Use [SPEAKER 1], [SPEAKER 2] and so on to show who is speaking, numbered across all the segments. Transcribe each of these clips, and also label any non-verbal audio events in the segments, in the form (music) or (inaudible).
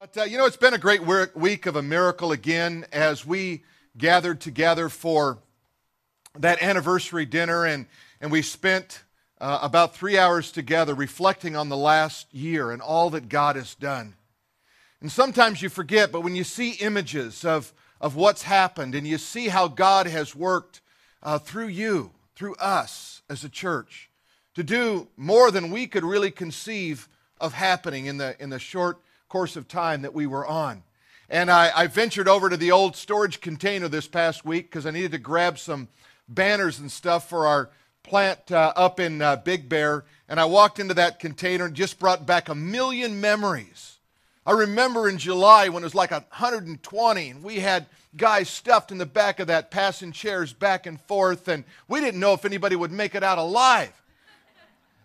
[SPEAKER 1] But uh, you know, it's been a great week of a miracle again as we gathered together for that anniversary dinner, and, and we spent uh, about three hours together reflecting on the last year and all that God has done. And sometimes you forget, but when you see images of, of what's happened and you see how God has worked uh, through you, through us as a church, to do more than we could really conceive of happening in the, in the short course of time that we were on. And I, I ventured over to the old storage container this past week because I needed to grab some banners and stuff for our plant uh, up in uh, Big Bear. And I walked into that container and just brought back a million memories. I remember in July when it was like 120 and we had guys stuffed in the back of that, passing chairs back and forth, and we didn't know if anybody would make it out alive.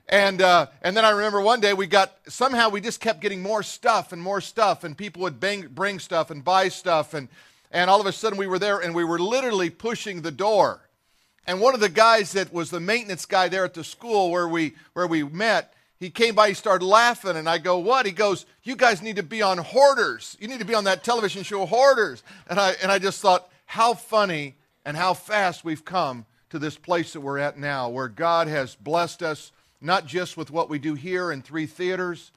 [SPEAKER 1] And, uh, and then I remember one day we got, somehow we just kept getting more stuff and more stuff, and people would bang, bring stuff and buy stuff. And, and all of a sudden we were there and we were literally pushing the door. And one of the guys that was the maintenance guy there at the school where we, where we met, he came by, he started laughing, and I go, What? He goes, You guys need to be on Hoarders. You need to be on that television show, Hoarders. And I, and I just thought, How funny and how fast we've come to this place that we're at now, where God has blessed us not just with what we do here in three theaters,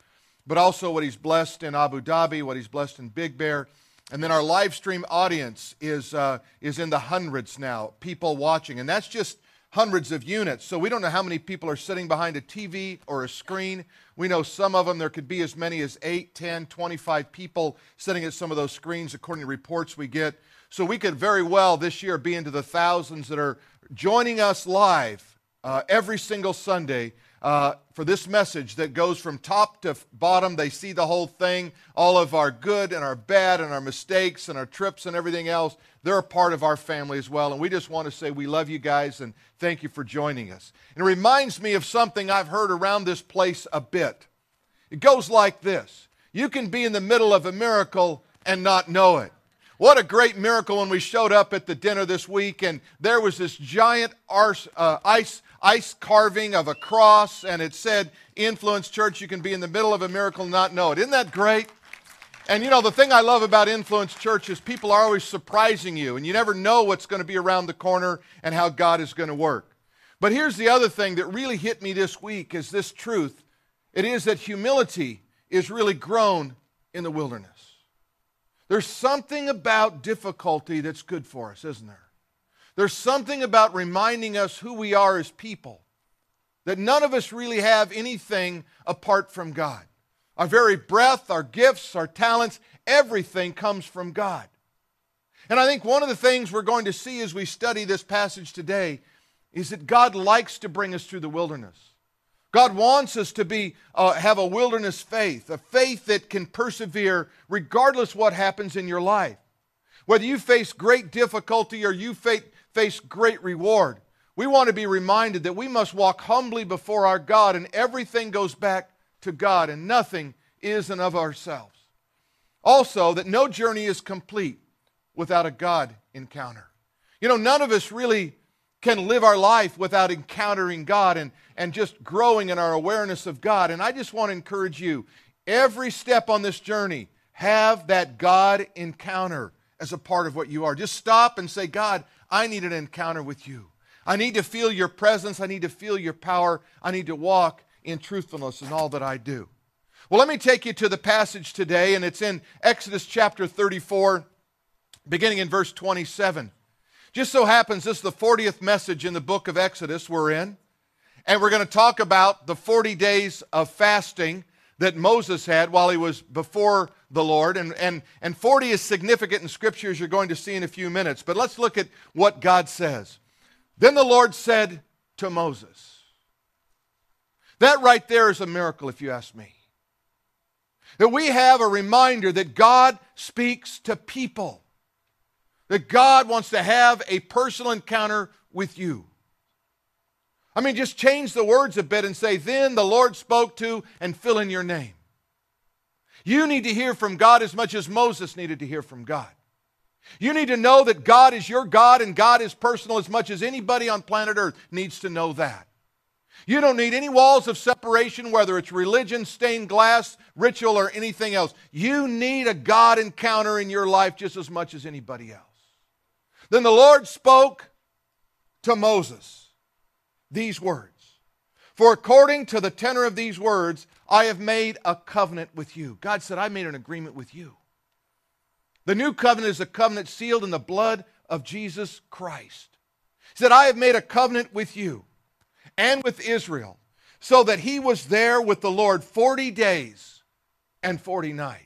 [SPEAKER 1] but also what he's blessed in Abu Dhabi, what he's blessed in Big Bear. And then our live stream audience is, uh, is in the hundreds now, people watching. And that's just hundreds of units. So we don't know how many people are sitting behind a TV or a screen. We know some of them, there could be as many as 8, 10, 25 people sitting at some of those screens, according to reports we get. So we could very well this year be into the thousands that are joining us live uh, every single Sunday uh, for this message that goes from top to bottom. They see the whole thing, all of our good and our bad and our mistakes and our trips and everything else. They're a part of our family as well. And we just want to say we love you guys and thank you for joining us. And it reminds me of something I've heard around this place a bit. It goes like this You can be in the middle of a miracle and not know it. What a great miracle when we showed up at the dinner this week and there was this giant arse, uh, ice ice carving of a cross, and it said, Influence Church, you can be in the middle of a miracle and not know it. Isn't that great? And you know, the thing I love about Influence Church is people are always surprising you, and you never know what's going to be around the corner and how God is going to work. But here's the other thing that really hit me this week is this truth. It is that humility is really grown in the wilderness. There's something about difficulty that's good for us, isn't there? There's something about reminding us who we are as people, that none of us really have anything apart from God. Our very breath, our gifts, our talents, everything comes from God. And I think one of the things we're going to see as we study this passage today is that God likes to bring us through the wilderness. God wants us to be, uh, have a wilderness faith, a faith that can persevere regardless what happens in your life. Whether you face great difficulty or you face, face great reward. We want to be reminded that we must walk humbly before our God, and everything goes back to God, and nothing is and of ourselves. Also, that no journey is complete without a God encounter. You know, none of us really can live our life without encountering God and, and just growing in our awareness of God. And I just want to encourage you every step on this journey, have that God encounter as a part of what you are. Just stop and say, God, I need an encounter with you. I need to feel your presence. I need to feel your power. I need to walk in truthfulness in all that I do. Well, let me take you to the passage today, and it's in Exodus chapter 34, beginning in verse 27. Just so happens this is the 40th message in the book of Exodus we're in. And we're going to talk about the 40 days of fasting that Moses had while he was before the Lord. And, and, and 40 is significant in Scripture, as you're going to see in a few minutes. But let's look at what God says. Then the Lord said to Moses, That right there is a miracle, if you ask me. That we have a reminder that God speaks to people, that God wants to have a personal encounter with you. I mean, just change the words a bit and say, Then the Lord spoke to, and fill in your name. You need to hear from God as much as Moses needed to hear from God. You need to know that God is your God and God is personal as much as anybody on planet Earth needs to know that. You don't need any walls of separation, whether it's religion, stained glass, ritual, or anything else. You need a God encounter in your life just as much as anybody else. Then the Lord spoke to Moses these words For according to the tenor of these words, I have made a covenant with you. God said, I made an agreement with you. The new covenant is a covenant sealed in the blood of Jesus Christ. He said, I have made a covenant with you and with Israel, so that he was there with the Lord 40 days and 40 nights.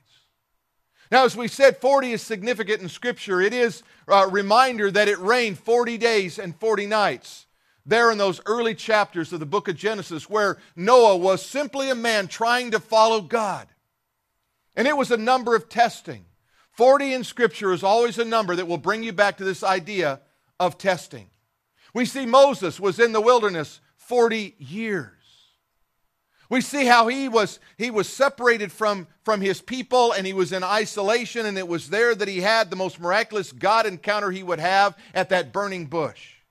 [SPEAKER 1] Now, as we said, 40 is significant in Scripture. It is a reminder that it rained 40 days and 40 nights there in those early chapters of the book of Genesis, where Noah was simply a man trying to follow God. And it was a number of testing. 40 in Scripture is always a number that will bring you back to this idea of testing. We see Moses was in the wilderness 40 years. We see how he was, he was separated from, from his people and he was in isolation, and it was there that he had the most miraculous God encounter he would have at that burning bush.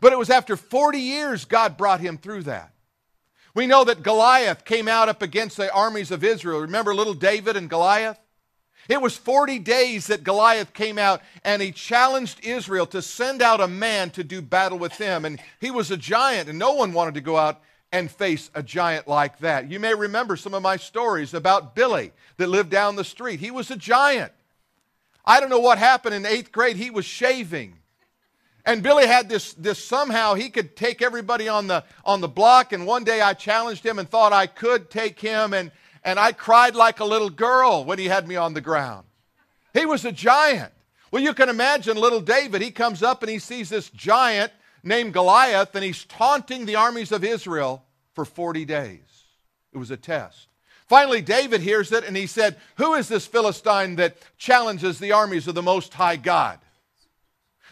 [SPEAKER 1] But it was after 40 years God brought him through that. We know that Goliath came out up against the armies of Israel. Remember little David and Goliath? It was 40 days that Goliath came out and he challenged Israel to send out a man to do battle with him. And he was a giant, and no one wanted to go out and face a giant like that. You may remember some of my stories about Billy that lived down the street. He was a giant. I don't know what happened in eighth grade. He was shaving. And Billy had this, this somehow he could take everybody on the, on the block. And one day I challenged him and thought I could take him. And, and I cried like a little girl when he had me on the ground. He was a giant. Well, you can imagine little David. He comes up and he sees this giant named Goliath, and he's taunting the armies of Israel for 40 days. It was a test. Finally, David hears it and he said, Who is this Philistine that challenges the armies of the Most High God?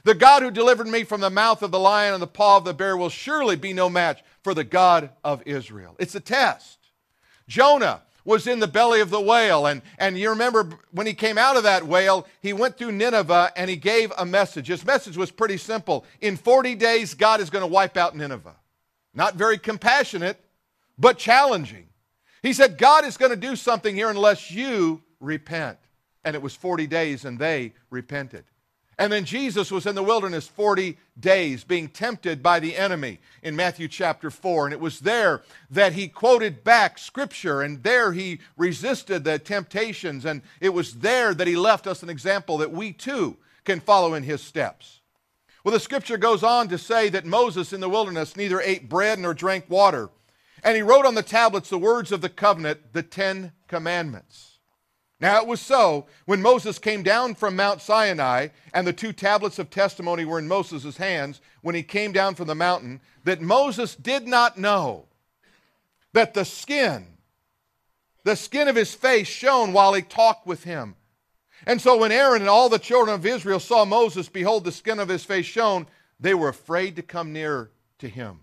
[SPEAKER 1] The God who delivered me from the mouth of the lion and the paw of the bear will surely be no match for the God of Israel. It's a test. Jonah was in the belly of the whale. And, and you remember when he came out of that whale, he went through Nineveh and he gave a message. His message was pretty simple. In 40 days, God is going to wipe out Nineveh. Not very compassionate, but challenging. He said, God is going to do something here unless you repent. And it was 40 days and they repented. And then Jesus was in the wilderness 40 days being tempted by the enemy in Matthew chapter 4. And it was there that he quoted back scripture, and there he resisted the temptations. And it was there that he left us an example that we too can follow in his steps. Well, the scripture goes on to say that Moses in the wilderness neither ate bread nor drank water. And he wrote on the tablets the words of the covenant, the Ten Commandments. Now it was so when Moses came down from Mount Sinai and the two tablets of testimony were in Moses' hands when he came down from the mountain that Moses did not know that the skin, the skin of his face shone while he talked with him. And so when Aaron and all the children of Israel saw Moses, behold, the skin of his face shone, they were afraid to come near to him.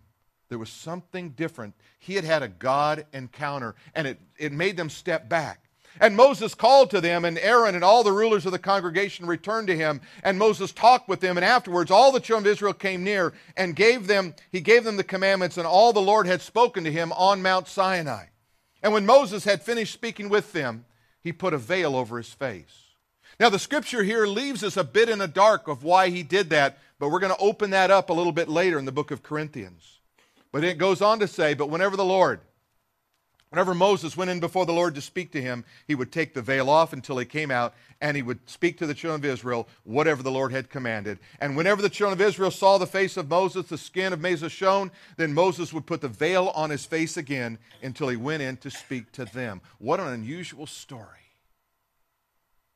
[SPEAKER 1] There was something different. He had had a God encounter, and it, it made them step back. And Moses called to them, and Aaron and all the rulers of the congregation returned to him. And Moses talked with them, and afterwards all the children of Israel came near and gave them, he gave them the commandments and all the Lord had spoken to him on Mount Sinai. And when Moses had finished speaking with them, he put a veil over his face. Now, the scripture here leaves us a bit in the dark of why he did that, but we're going to open that up a little bit later in the book of Corinthians. But it goes on to say, But whenever the Lord, Whenever Moses went in before the Lord to speak to him, he would take the veil off until he came out, and he would speak to the children of Israel whatever the Lord had commanded. And whenever the children of Israel saw the face of Moses, the skin of Moses shone, then Moses would put the veil on his face again until he went in to speak to them. What an unusual story.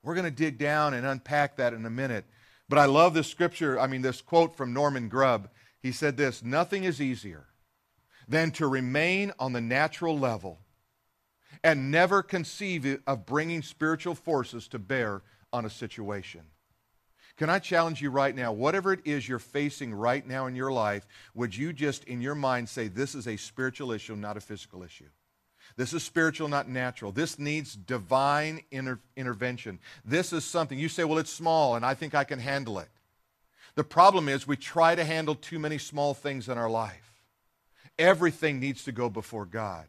[SPEAKER 1] We're going to dig down and unpack that in a minute. But I love this scripture, I mean, this quote from Norman Grubb. He said this Nothing is easier than to remain on the natural level and never conceive of bringing spiritual forces to bear on a situation. Can I challenge you right now, whatever it is you're facing right now in your life, would you just in your mind say, This is a spiritual issue, not a physical issue? This is spiritual, not natural. This needs divine inter- intervention. This is something you say, Well, it's small and I think I can handle it. The problem is we try to handle too many small things in our life. everything needs to go before God.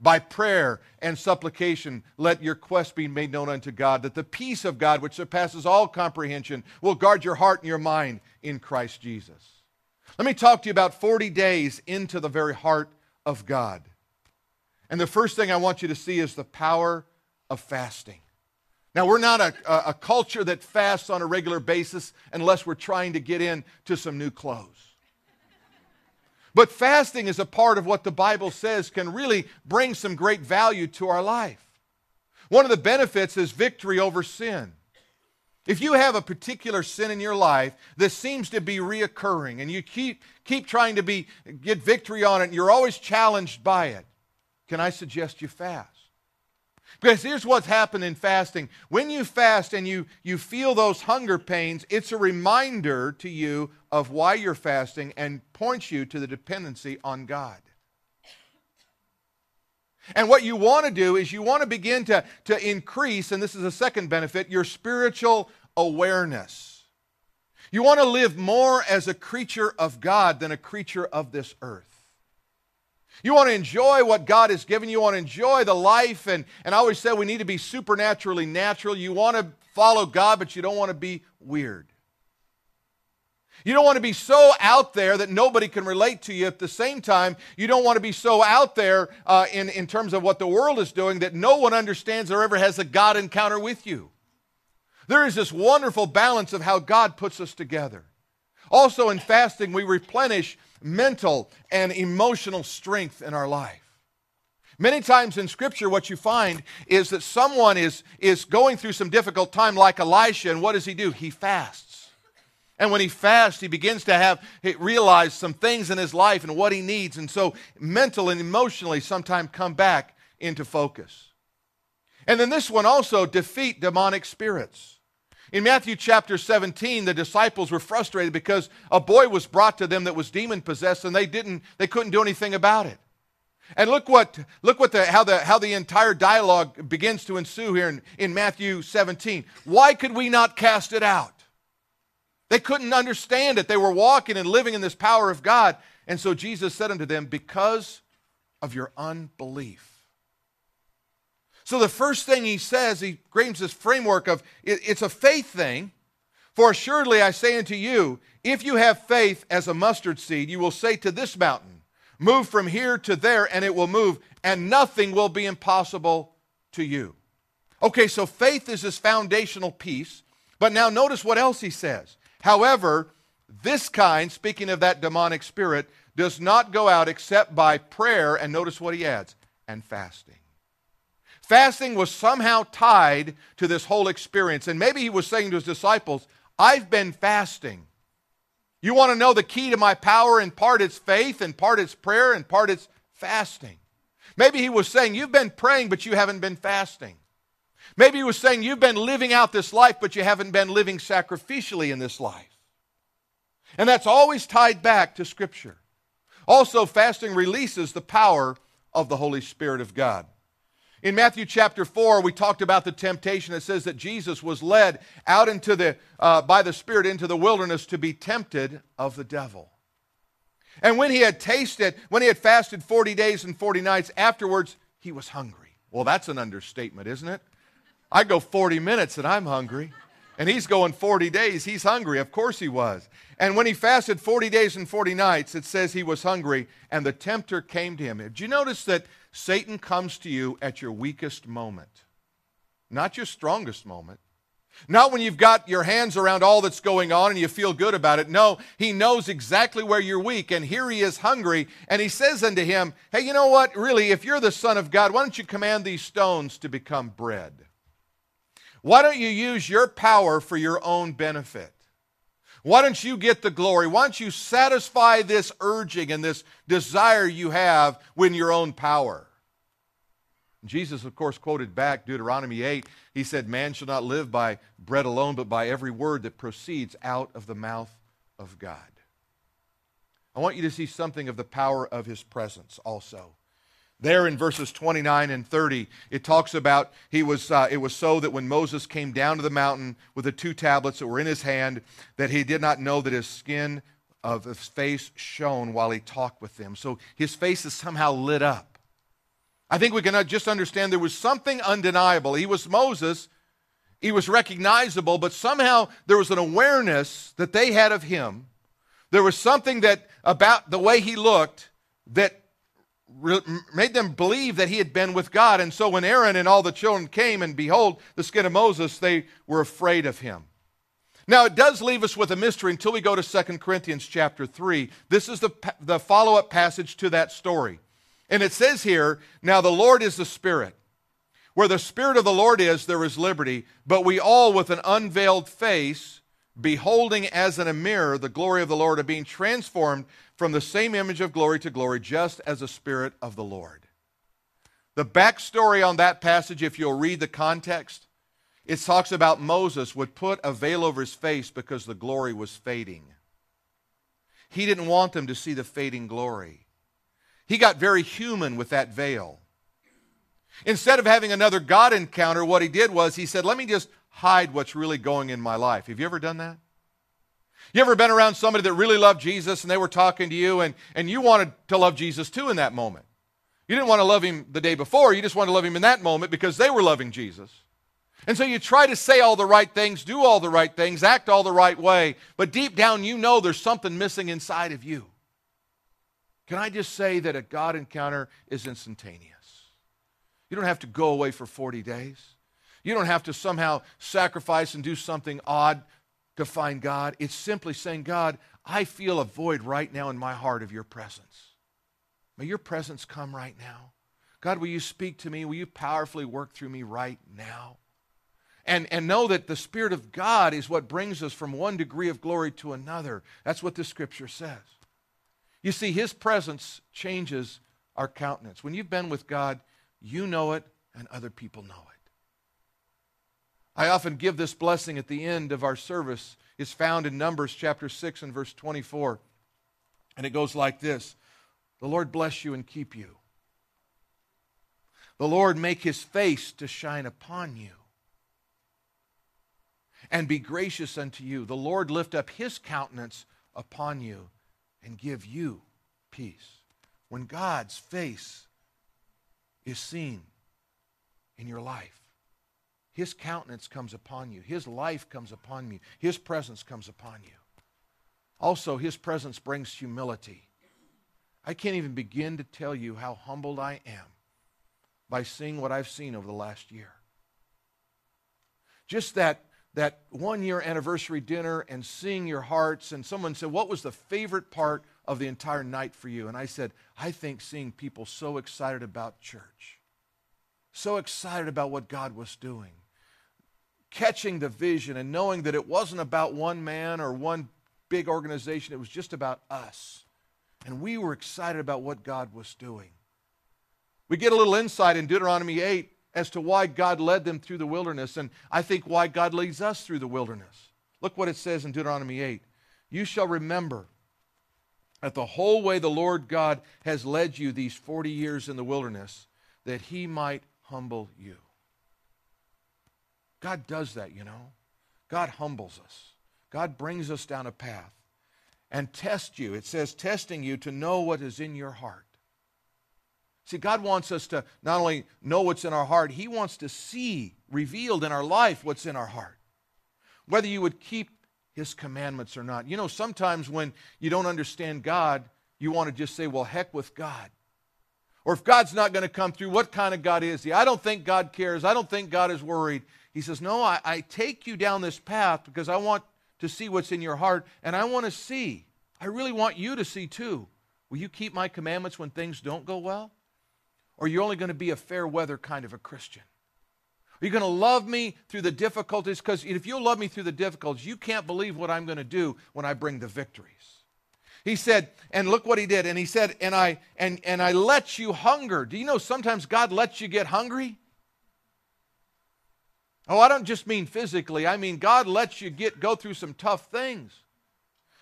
[SPEAKER 1] By prayer and supplication, let your quest be made known unto God, that the peace of God, which surpasses all comprehension, will guard your heart and your mind in Christ Jesus. Let me talk to you about 40 days into the very heart of God. And the first thing I want you to see is the power of fasting. Now, we're not a, a, culture that fasts on a regular basis unless we're trying to get into some new clothes. But fasting is a part of what the Bible says can really bring some great value to our life. One of the benefits is victory over sin. If you have a particular sin in your life that seems to be reoccurring and you keep, keep trying to be, get victory on it and you're always challenged by it, can I suggest you fast? Because here's what's happened in fasting. When you fast and you, you feel those hunger pains, it's a reminder to you of why you're fasting and points you to the dependency on God. And what you want to do is you want to begin to, to increase, and this is a second benefit, your spiritual awareness. You want to live more as a creature of God than a creature of this earth. You want to enjoy what God has given you. You want to enjoy the life. And, and I always say we need to be supernaturally natural. You want to follow God, but you don't want to be weird. You don't want to be so out there that nobody can relate to you. At the same time, you don't want to be so out there uh, in, in terms of what the world is doing that no one understands or ever has a God encounter with you. There is this wonderful balance of how God puts us together. Also, in fasting, we replenish mental and emotional strength in our life. Many times in Scripture, what you find is that someone is, is going through some difficult time, like Elisha, and what does he do? He fasts. And when he fasts, he begins to have realize some things in his life and what he needs. And so mental and emotionally sometimes come back into focus. And then this one also defeat demonic spirits. In Matthew chapter 17, the disciples were frustrated because a boy was brought to them that was demon possessed and they didn't they couldn't do anything about it. And look what look what the how the how the entire dialogue begins to ensue here in, in Matthew 17. Why could we not cast it out? They couldn't understand it. They were walking and living in this power of God. And so Jesus said unto them, Because of your unbelief. So the first thing he says, he frames this framework of it, it's a faith thing. For assuredly I say unto you, if you have faith as a mustard seed, you will say to this mountain, Move from here to there, and it will move, and nothing will be impossible to you. Okay, so faith is this foundational piece. But now notice what else he says. However, this kind, speaking of that demonic spirit, does not go out except by prayer, and notice what he adds, and fasting. Fasting was somehow tied to this whole experience. And maybe he was saying to his disciples, I've been fasting. You want to know the key to my power? In part it's faith, in part it's prayer, in part it's fasting. Maybe he was saying, You've been praying, but you haven't been fasting. Maybe he was saying, You've been living out this life, but you haven't been living sacrificially in this life. And that's always tied back to Scripture. Also, fasting releases the power of the Holy Spirit of God. In Matthew chapter 4, we talked about the temptation. It says that Jesus was led out into the, uh, by the Spirit into the wilderness to be tempted of the devil. And when he had tasted, when he had fasted 40 days and 40 nights, afterwards he was hungry. Well, that's an understatement, isn't it? I go 40 minutes and I'm hungry. And he's going 40 days. He's hungry. Of course he was. And when he fasted 40 days and 40 nights, it says he was hungry, and the tempter came to him. Did you notice that Satan comes to you at your weakest moment, not your strongest moment. Not when you've got your hands around all that's going on and you feel good about it. No, he knows exactly where you're weak. And here he is hungry. And he says unto him, Hey, you know what? Really, if you're the Son of God, why don't you command these stones to become bread? Why don't you use your power for your own benefit? Why don't you get the glory? Why don't you satisfy this urging and this desire you have with your own power? Jesus, of course, quoted back Deuteronomy 8. He said, Man shall not live by bread alone, but by every word that proceeds out of the mouth of God. I want you to see something of the power of his presence also. There in verses 29 and 30, it talks about he was, uh, it was so that when Moses came down to the mountain with the two tablets that were in his hand, that he did not know that his skin of his face shone while he talked with them. So his face is somehow lit up. I think we can just understand there was something undeniable. He was Moses, he was recognizable, but somehow there was an awareness that they had of him. There was something that about the way he looked that re- made them believe that he had been with God. And so when Aaron and all the children came and behold the skin of Moses, they were afraid of him. Now, it does leave us with a mystery until we go to 2 Corinthians chapter 3. This is the, the follow up passage to that story. And it says here, Now the Lord is the Spirit. Where the Spirit of the Lord is, there is liberty. But we all, with an unveiled face, beholding as in a mirror the glory of the Lord, are being transformed from the same image of glory to glory, just as the Spirit of the Lord. The backstory on that passage, if you'll read the context, it talks about Moses would put a veil over his face because the glory was fading. He didn't want them to see the fading glory. He got very human with that veil. Instead of having another God encounter, what he did was he said, Let me just hide what's really going in my life. Have you ever done that? You ever been around somebody that really loved Jesus and they were talking to you and, and you wanted to love Jesus too in that moment? You didn't want to love him the day before, you just wanted to love him in that moment because they were loving Jesus. And so you try to say all the right things, do all the right things, act all the right way, but deep down you know there's something missing inside of you. Can I just say that a God encounter is instantaneous? You don't have to go away for 40 days. You don't have to somehow sacrifice and do something odd to find God. It's simply saying, God, I feel a void right now in my heart of your presence. May your presence come right now. God, will you speak to me? Will you powerfully work through me right now? and, and know that the Spirit of God is what brings us from one degree of glory to another. That's what the scripture says. You see, His presence changes our countenance. When you've been with God, you know it and other people know it. I often give this blessing at the end of our service. It's found in Numbers chapter 6 and verse 24. And it goes like this The Lord bless you and keep you. The Lord make his face to shine upon you and be gracious unto you. The Lord lift up his countenance upon you and give you peace. When God's face is seen in your life, his countenance comes upon you, his life comes upon you, his presence comes upon you. Also, his presence brings humility. I can't even begin to tell you how humbled I am by seeing what I've seen over the last year. Just that that one year anniversary dinner and seeing your hearts. And someone said, What was the favorite part of the entire night for you? And I said, I think seeing people so excited about church, so excited about what God was doing, catching the vision and knowing that it wasn't about one man or one big organization, it was just about us. And we were excited about what God was doing. We get a little insight in Deuteronomy 8 as to why God led them through the wilderness, and I think why God leads us through the wilderness. Look what it says in Deuteronomy 8 You shall remember that the whole way the Lord God has led you these 40 years in the wilderness, that he might humble you. God does that, you know. God humbles us. God brings us down a path and test you. It says, testing you to know what is in your heart. See, God wants us to not only know what's in our heart, He wants to see revealed in our life what's in our heart. Whether you would keep His commandments or not. You know, sometimes when you don't understand God, you want to just say, well, heck with God. Or if God's not going to come through, what kind of God is He? I don't think God cares. I don't think God is worried. He says, no, I, I take you down this path because I want to see what's in your heart, and I want to see. I really want you to see too. Will you keep my commandments when things don't go well? or you're only going to be a fair weather kind of a Christian? Are you going to love me through the difficulties? Because if you love me through the difficulties, you can't believe what I'm going to do when I bring the victories. He said, and look what he did. And he said, and I and and I let you hunger. Do you know sometimes God lets you get hungry? Oh, I don't just mean physically. I mean God lets you get go through some tough things.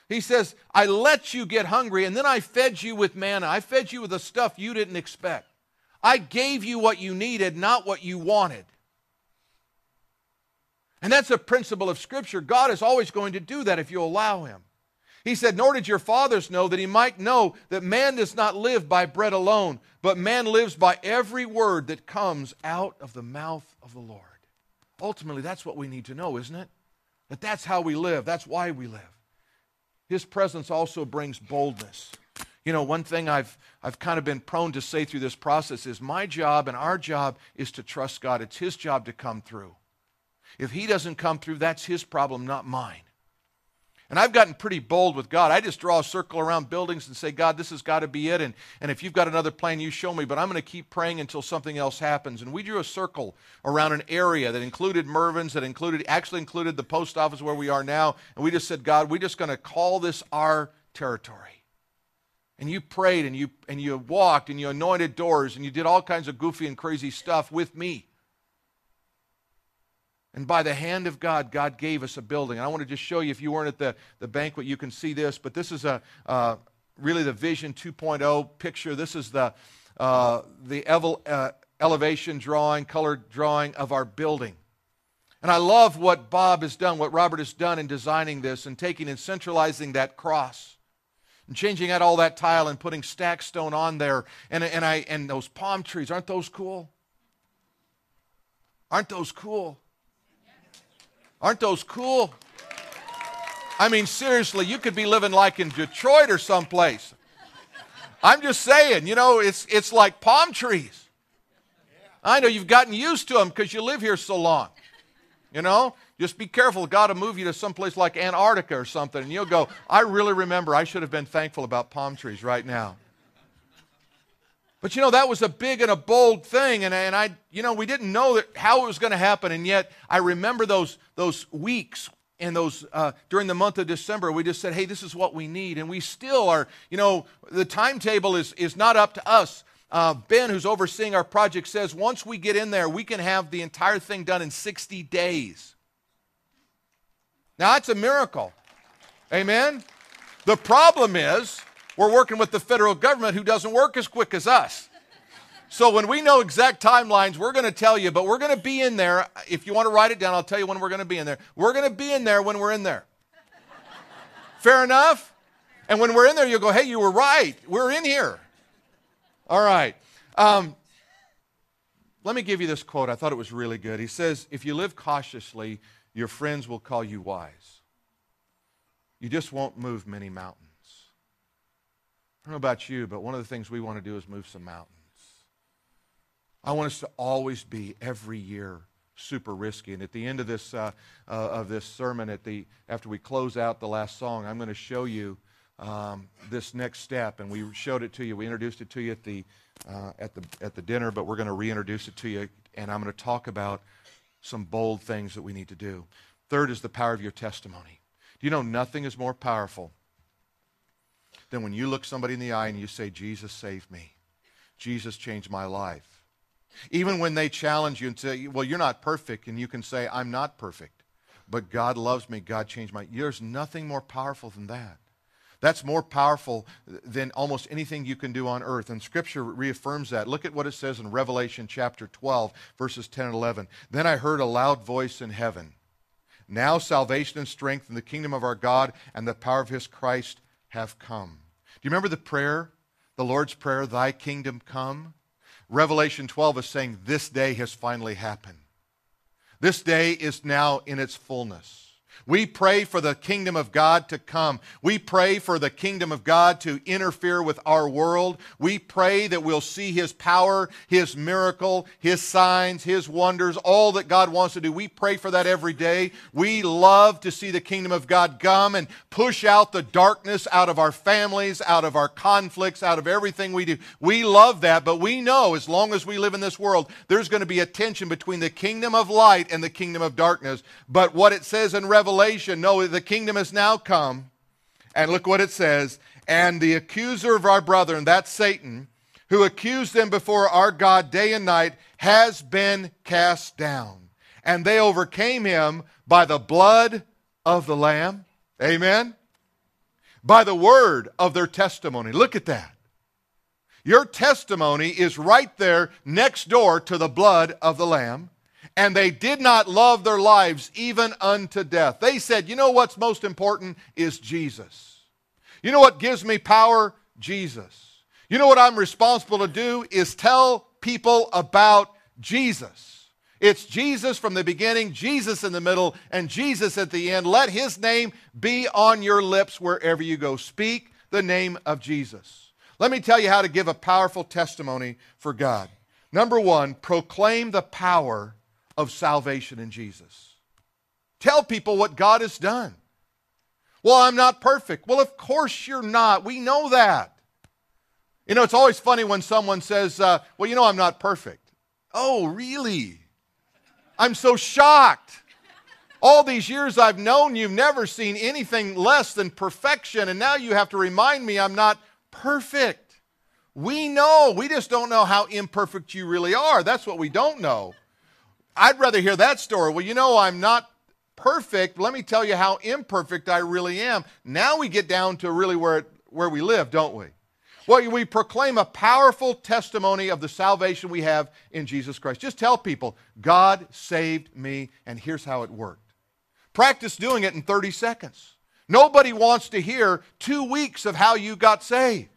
[SPEAKER 1] He says, I let you get hungry, and then I fed you with manna. I fed you with the stuff you didn't expect. I gave you what you needed, not what you wanted. And that's a principle of Scripture. God is always going to do that if you allow Him. He said, Nor did your fathers know that he might know that man does not live by bread alone, but man lives by every word that comes out of the mouth of the Lord. Ultimately, that's what we need to know, isn't it? That that's how we live, that's why we live. His presence also brings boldness. You know, one thing I've, I've kind of been prone to say through this process is my job and our job is to trust God. It's His job to come through. If He doesn't come through, that's His problem, not mine. And I've gotten pretty bold with God. I just draw a circle around buildings and say, God, this has got to be it. And, and if you've got another plan, you show me. But I'm going to keep praying until something else happens. And we drew a circle around an area that included Mervyn's, that included, actually included the post office where we are now. And we just said, God, we're just going to call this our territory. And you prayed and you, and you walked and you anointed doors and you did all kinds of goofy and crazy stuff with me. And by the hand of God, God gave us a building. And I want to just show you, if you weren't at the, the banquet, you can see this. But this is a uh, really the Vision 2.0 picture. This is the, uh, the uh, elevation drawing, colored drawing of our building. And I love what Bob has done, what Robert has done in designing this and taking and centralizing that cross and changing out all that tile and putting stack stone on there. And, and, I, and those palm trees, aren't those cool? Aren't those cool? Aren't those cool? I mean, seriously, you could be living like in Detroit or someplace. I'm just saying, you know, it's, it's like palm trees. I know you've gotten used to them because you live here so long. You know, just be careful. God will move you to someplace like Antarctica or something, and you'll go, I really remember I should have been thankful about palm trees right now. But you know, that was a big and a bold thing. And, and I, you know, we didn't know that, how it was going to happen. And yet I remember those, those weeks and those uh, during the month of December, we just said, hey, this is what we need. And we still are, you know, the timetable is, is not up to us. Uh, ben, who's overseeing our project, says once we get in there, we can have the entire thing done in 60 days. Now, that's a miracle. Amen? The problem is, we're working with the federal government who doesn't work as quick as us. So when we know exact timelines, we're going to tell you, but we're going to be in there. If you want to write it down, I'll tell you when we're going to be in there. We're going to be in there when we're in there. Fair enough? And when we're in there, you'll go, hey, you were right. We're in here. All right. Um, let me give you this quote. I thought it was really good. He says, If you live cautiously, your friends will call you wise. You just won't move many mountains. I don't know about you, but one of the things we want to do is move some mountains. I want us to always be every year super risky. And at the end of this uh, uh, of this sermon, at the after we close out the last song, I'm going to show you um, this next step. And we showed it to you. We introduced it to you at the uh, at the at the dinner, but we're going to reintroduce it to you. And I'm going to talk about some bold things that we need to do. Third is the power of your testimony. Do you know nothing is more powerful than when you look somebody in the eye and you say, Jesus saved me. Jesus changed my life. Even when they challenge you and say, well, you're not perfect, and you can say, I'm not perfect, but God loves me, God changed my There's nothing more powerful than that. That's more powerful than almost anything you can do on earth. And Scripture reaffirms that. Look at what it says in Revelation chapter 12, verses 10 and 11. Then I heard a loud voice in heaven. Now salvation and strength in the kingdom of our God and the power of his Christ have come. Do you remember the prayer, the Lord's Prayer, Thy kingdom come? Revelation 12 is saying this day has finally happened. This day is now in its fullness. We pray for the kingdom of God to come. We pray for the kingdom of God to interfere with our world. We pray that we'll see His power, His miracle, His signs, His wonders, all that God wants to do. We pray for that every day. We love to see the kingdom of God come and push out the darkness out of our families, out of our conflicts, out of everything we do. We love that, but we know as long as we live in this world, there's going to be a tension between the kingdom of light and the kingdom of darkness. But what it says in Revelation, Revelation, no, the kingdom has now come. And look what it says. And the accuser of our brethren, that's Satan, who accused them before our God day and night, has been cast down. And they overcame him by the blood of the Lamb. Amen. By the word of their testimony. Look at that. Your testimony is right there next door to the blood of the Lamb and they did not love their lives even unto death. They said, you know what's most important is Jesus. You know what gives me power? Jesus. You know what I'm responsible to do is tell people about Jesus. It's Jesus from the beginning, Jesus in the middle, and Jesus at the end. Let his name be on your lips wherever you go. Speak the name of Jesus. Let me tell you how to give a powerful testimony for God. Number one, proclaim the power of salvation in Jesus. Tell people what God has done. Well, I'm not perfect. Well, of course you're not. We know that. You know, it's always funny when someone says, uh, Well, you know, I'm not perfect. Oh, really? I'm so shocked. All these years I've known you've never seen anything less than perfection, and now you have to remind me I'm not perfect. We know, we just don't know how imperfect you really are. That's what we don't know. I'd rather hear that story. Well, you know, I'm not perfect. Let me tell you how imperfect I really am. Now we get down to really where, where we live, don't we? Well, we proclaim a powerful testimony of the salvation we have in Jesus Christ. Just tell people, God saved me, and here's how it worked. Practice doing it in 30 seconds. Nobody wants to hear two weeks of how you got saved.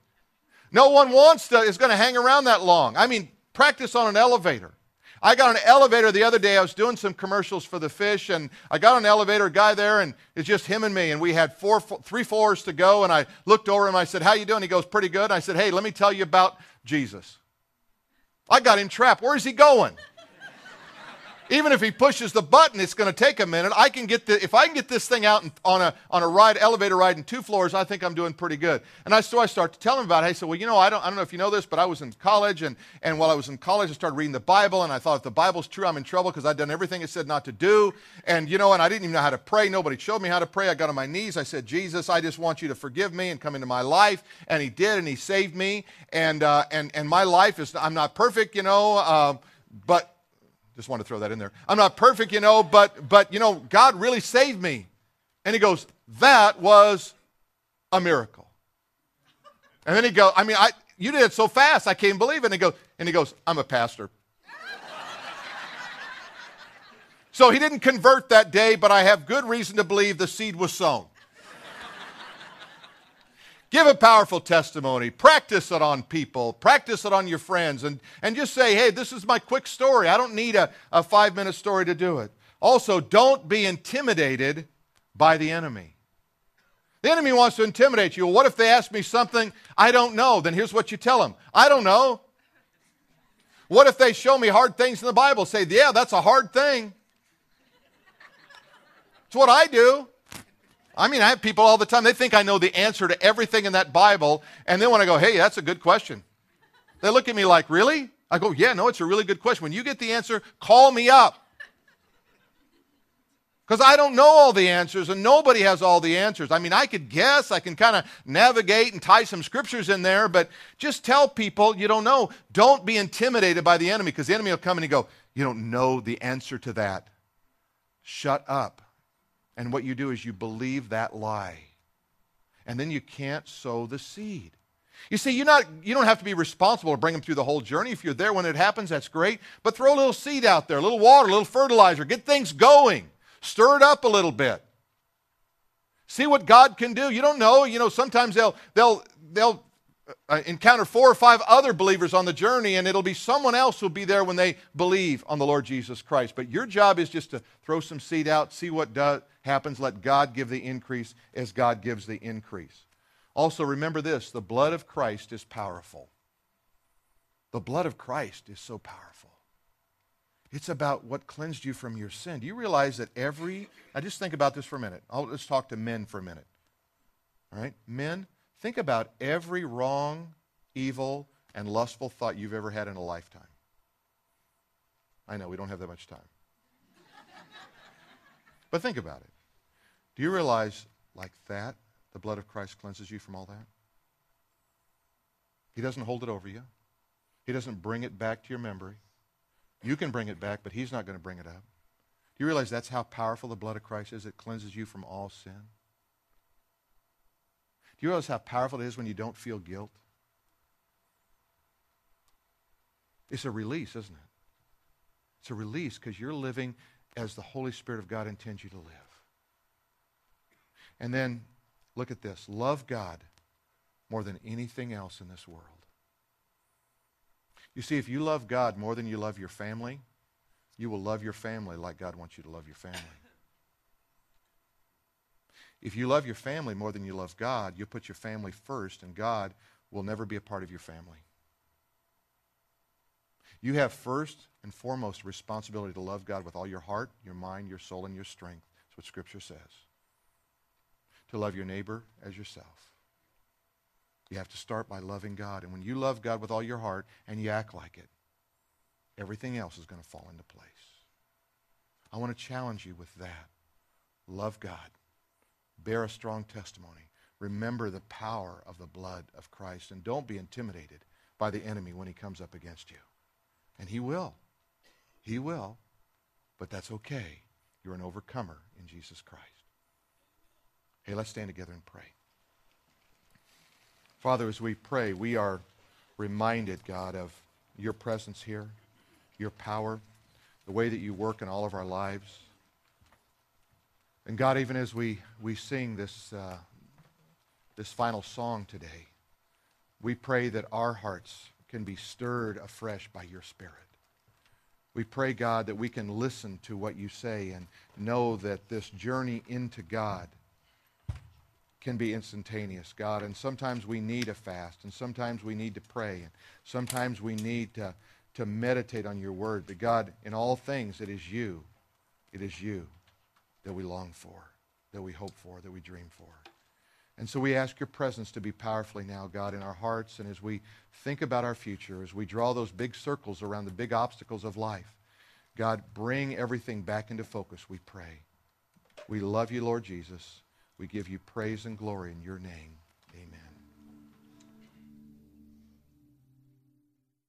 [SPEAKER 1] No one wants to, is going to hang around that long. I mean, practice on an elevator. I got an elevator the other day. I was doing some commercials for the fish, and I got an elevator, guy there, and it's just him and me. And we had four, four, three floors to go. And I looked over him. I said, "How you doing?" He goes, "Pretty good." I said, "Hey, let me tell you about Jesus." I got him trapped. Where's he going? Even if he pushes the button, it's going to take a minute. I can get the, if I can get this thing out on a, on a ride, elevator ride in two floors, I think I'm doing pretty good. And I, so I start to tell him about it. I said, well, you know, I don't, I don't know if you know this, but I was in college, and, and while I was in college, I started reading the Bible, and I thought if the Bible's true, I'm in trouble because I'd done everything it said not to do. And, you know, and I didn't even know how to pray. Nobody showed me how to pray. I got on my knees. I said, Jesus, I just want you to forgive me and come into my life. And he did, and he saved me. And, uh, and, and my life is, I'm not perfect, you know, uh, but just want to throw that in there. I'm not perfect, you know, but but you know, God really saved me. And he goes, "That was a miracle." And then he goes, "I mean, I you did it so fast, I can't believe it." And he goes, and he goes, "I'm a pastor." so he didn't convert that day, but I have good reason to believe the seed was sown. Give a powerful testimony. Practice it on people. Practice it on your friends. And, and just say, hey, this is my quick story. I don't need a, a five minute story to do it. Also, don't be intimidated by the enemy. The enemy wants to intimidate you. Well, what if they ask me something I don't know? Then here's what you tell them I don't know. What if they show me hard things in the Bible? Say, yeah, that's a hard thing. It's what I do. I mean, I have people all the time, they think I know the answer to everything in that Bible. And then when I go, hey, that's a good question, they look at me like, really? I go, yeah, no, it's a really good question. When you get the answer, call me up. Because I don't know all the answers, and nobody has all the answers. I mean, I could guess, I can kind of navigate and tie some scriptures in there, but just tell people you don't know. Don't be intimidated by the enemy, because the enemy will come and go, You don't know the answer to that. Shut up. And what you do is you believe that lie. And then you can't sow the seed. You see, you're not, you don't have to be responsible to bring them through the whole journey. If you're there when it happens, that's great. But throw a little seed out there, a little water, a little fertilizer. Get things going. Stir it up a little bit. See what God can do. You don't know. You know, sometimes they'll, they'll, they'll uh, encounter four or five other believers on the journey, and it'll be someone else who'll be there when they believe on the Lord Jesus Christ. But your job is just to throw some seed out, see what happens. Let God give the increase as God gives the increase. Also, remember this the blood of Christ is powerful. The blood of Christ is so powerful. It's about what cleansed you from your sin. Do you realize that every, I just think about this for a minute. I'll, let's talk to men for a minute. All right? Men, think about every wrong, evil, and lustful thought you've ever had in a lifetime. I know we don't have that much time. (laughs) But think about it. Do you realize, like that, the blood of Christ cleanses you from all that? He doesn't hold it over you, He doesn't bring it back to your memory. You can bring it back, but He's not going to bring it up. Do you realize that's how powerful the blood of Christ is? It cleanses you from all sin. Do you realize how powerful it is when you don't feel guilt? It's a release, isn't it? It's a release because you're living as the Holy Spirit of God intends you to live. And then look at this love God more than anything else in this world. You see, if you love God more than you love your family, you will love your family like God wants you to love your family. If you love your family more than you love God, you'll put your family first, and God will never be a part of your family. You have first and foremost responsibility to love God with all your heart, your mind, your soul, and your strength. That's what Scripture says. To love your neighbor as yourself. You have to start by loving God. And when you love God with all your heart and you act like it, everything else is going to fall into place. I want to challenge you with that. Love God. Bear a strong testimony. Remember the power of the blood of Christ. And don't be intimidated by the enemy when he comes up against you. And he will. He will. But that's okay. You're an overcomer in Jesus Christ. Hey, let's stand together and pray. Father, as we pray, we are reminded, God, of your presence here, your power, the way that you work in all of our lives. And God, even as we, we sing this, uh, this final song today, we pray that our hearts can be stirred afresh by your Spirit. We pray, God, that we can listen to what you say and know that this journey into God can be instantaneous, God. And sometimes we need a fast, and sometimes we need to pray, and sometimes we need to, to meditate on your word. But God, in all things, it is you. It is you that we long for, that we hope for, that we dream for. And so we ask your presence to be powerfully now, God, in our hearts, and as we think about our future, as we draw those big circles around the big obstacles of life, God, bring everything back into focus, we pray. We love you, Lord Jesus. We give you praise and glory in your name. Amen.